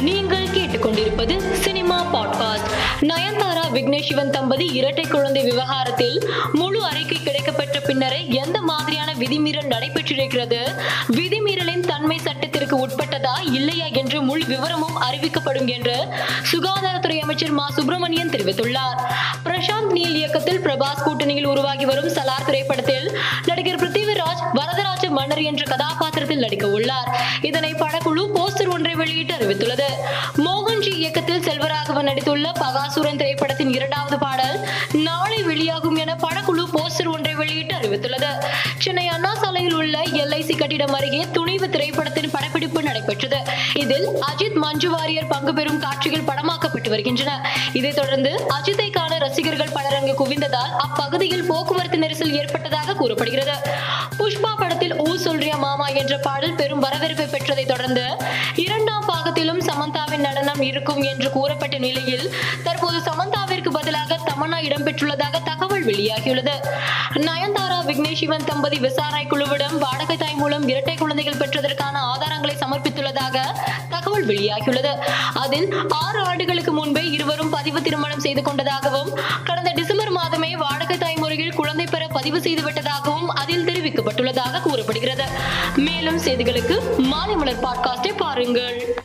நீங்கள் கேட்டுக்கொண்டிருப்பது cinema podcast. Nayanthara Vignesh Shivan தம்பதி இரட்டை குழந்தை விவகாரத்தில் முழு அறிக்கை கிடைக்கப்பெற்ற பின்னரே எந்த மாதிரியான விதிமீறல் நடைபெற்றிருக்கிறது? விதிமீறலின் தன்மை சட்டத்திற்கு உட்பட்டதா இல்லையா என்று முழு விவரமும் அறிவிக்கப்படும் என்று சுகாதாரத்துறை அமைச்சர் மா. சுப்பிரமணியன் தெரிவித்துள்ளார். பிரசாந்த் நீல் இயக்கத்தில் பிரபாஸ் கூட்டணியில் உருவாகி வரும் சலார் திரைப்படத்தில் நடிகர் மன்னர் என்ற கதாபாத்திரத்தில் நடிக்க உள்ளார். இதனை படக்குழு போஸ்டர் ஒன்றை வெளியிட்டு அறிவித்துள்ளது. மோகன்ஜி இயக்கத்தில் செல்வராகவன் நடித்துள்ள பகாசுரன் திரைப்படத்தின் இரண்டாவது பாடல் நாளை வெளியாகும் என படக்குழு போஸ்டர் ஒன்றை வெளியிட்டு அறிவித்துள்ளது. சென்னை அண்ணா சாலையில் உள்ள எல்ஐசி கட்டிடம் அருகே துணிவு திரைப்படத்தின் படப்பிடிப்பு நடைபெற்றது. இதில் அஜித் மஞ்சு வாரியர் பங்கு பெறும் காட்சிகள் படமாக்கப்பட்டு வருகின்றன. இதைத் தொடர்ந்து அஜித்தை காண ரசிகர்கள் பலர் அங்கு குவிந்ததால் அப்பகுதியில் போக்குவரத்து நெரிசல் ஏற்பட்டதாக கூறப்படுகிறது. என்ற பாடல் பெரும் வரவேற்பை பெற்றதை தொடர்ந்து இரண்டாம் பாகத்திலும் சமந்தாவின் நடனம் இருக்கும் என்று கூறப்பட்ட நிலையில் தற்போது சமந்தாவிற்கு பதிலாக தமன்னா இடம்பெற்றுள்ளதாக தகவல் வெளியாகியுள்ளது. நயன்தாரா விக்னேஷ் சிவன் தம்பதி விசாரணை குழுவிடம் வாடகை தாய் மூலம் இரட்டை குழந்தைகள் பெற்றதற்கான ஆதாரங்களை சமர்ப்பித்துள்ளதாக தகவல் வெளியாகியுள்ளது. அதில் ஆறு ஆண்டுகளுக்கு முன்பே இருவரும் பதிவு திருமணம் செய்து கொண்டதாகவும் கடந்த டிசம்பர் மாதமே வாடகை தாய் முறையில் குழந்தை பெற பதிவு செய்துவிட்ட விட்டதாகவும் கூறப்படுகிறது. மேலும் செய்திகளுக்கு மாலை மலர் பாட்காஸ்டை பாருங்கள்.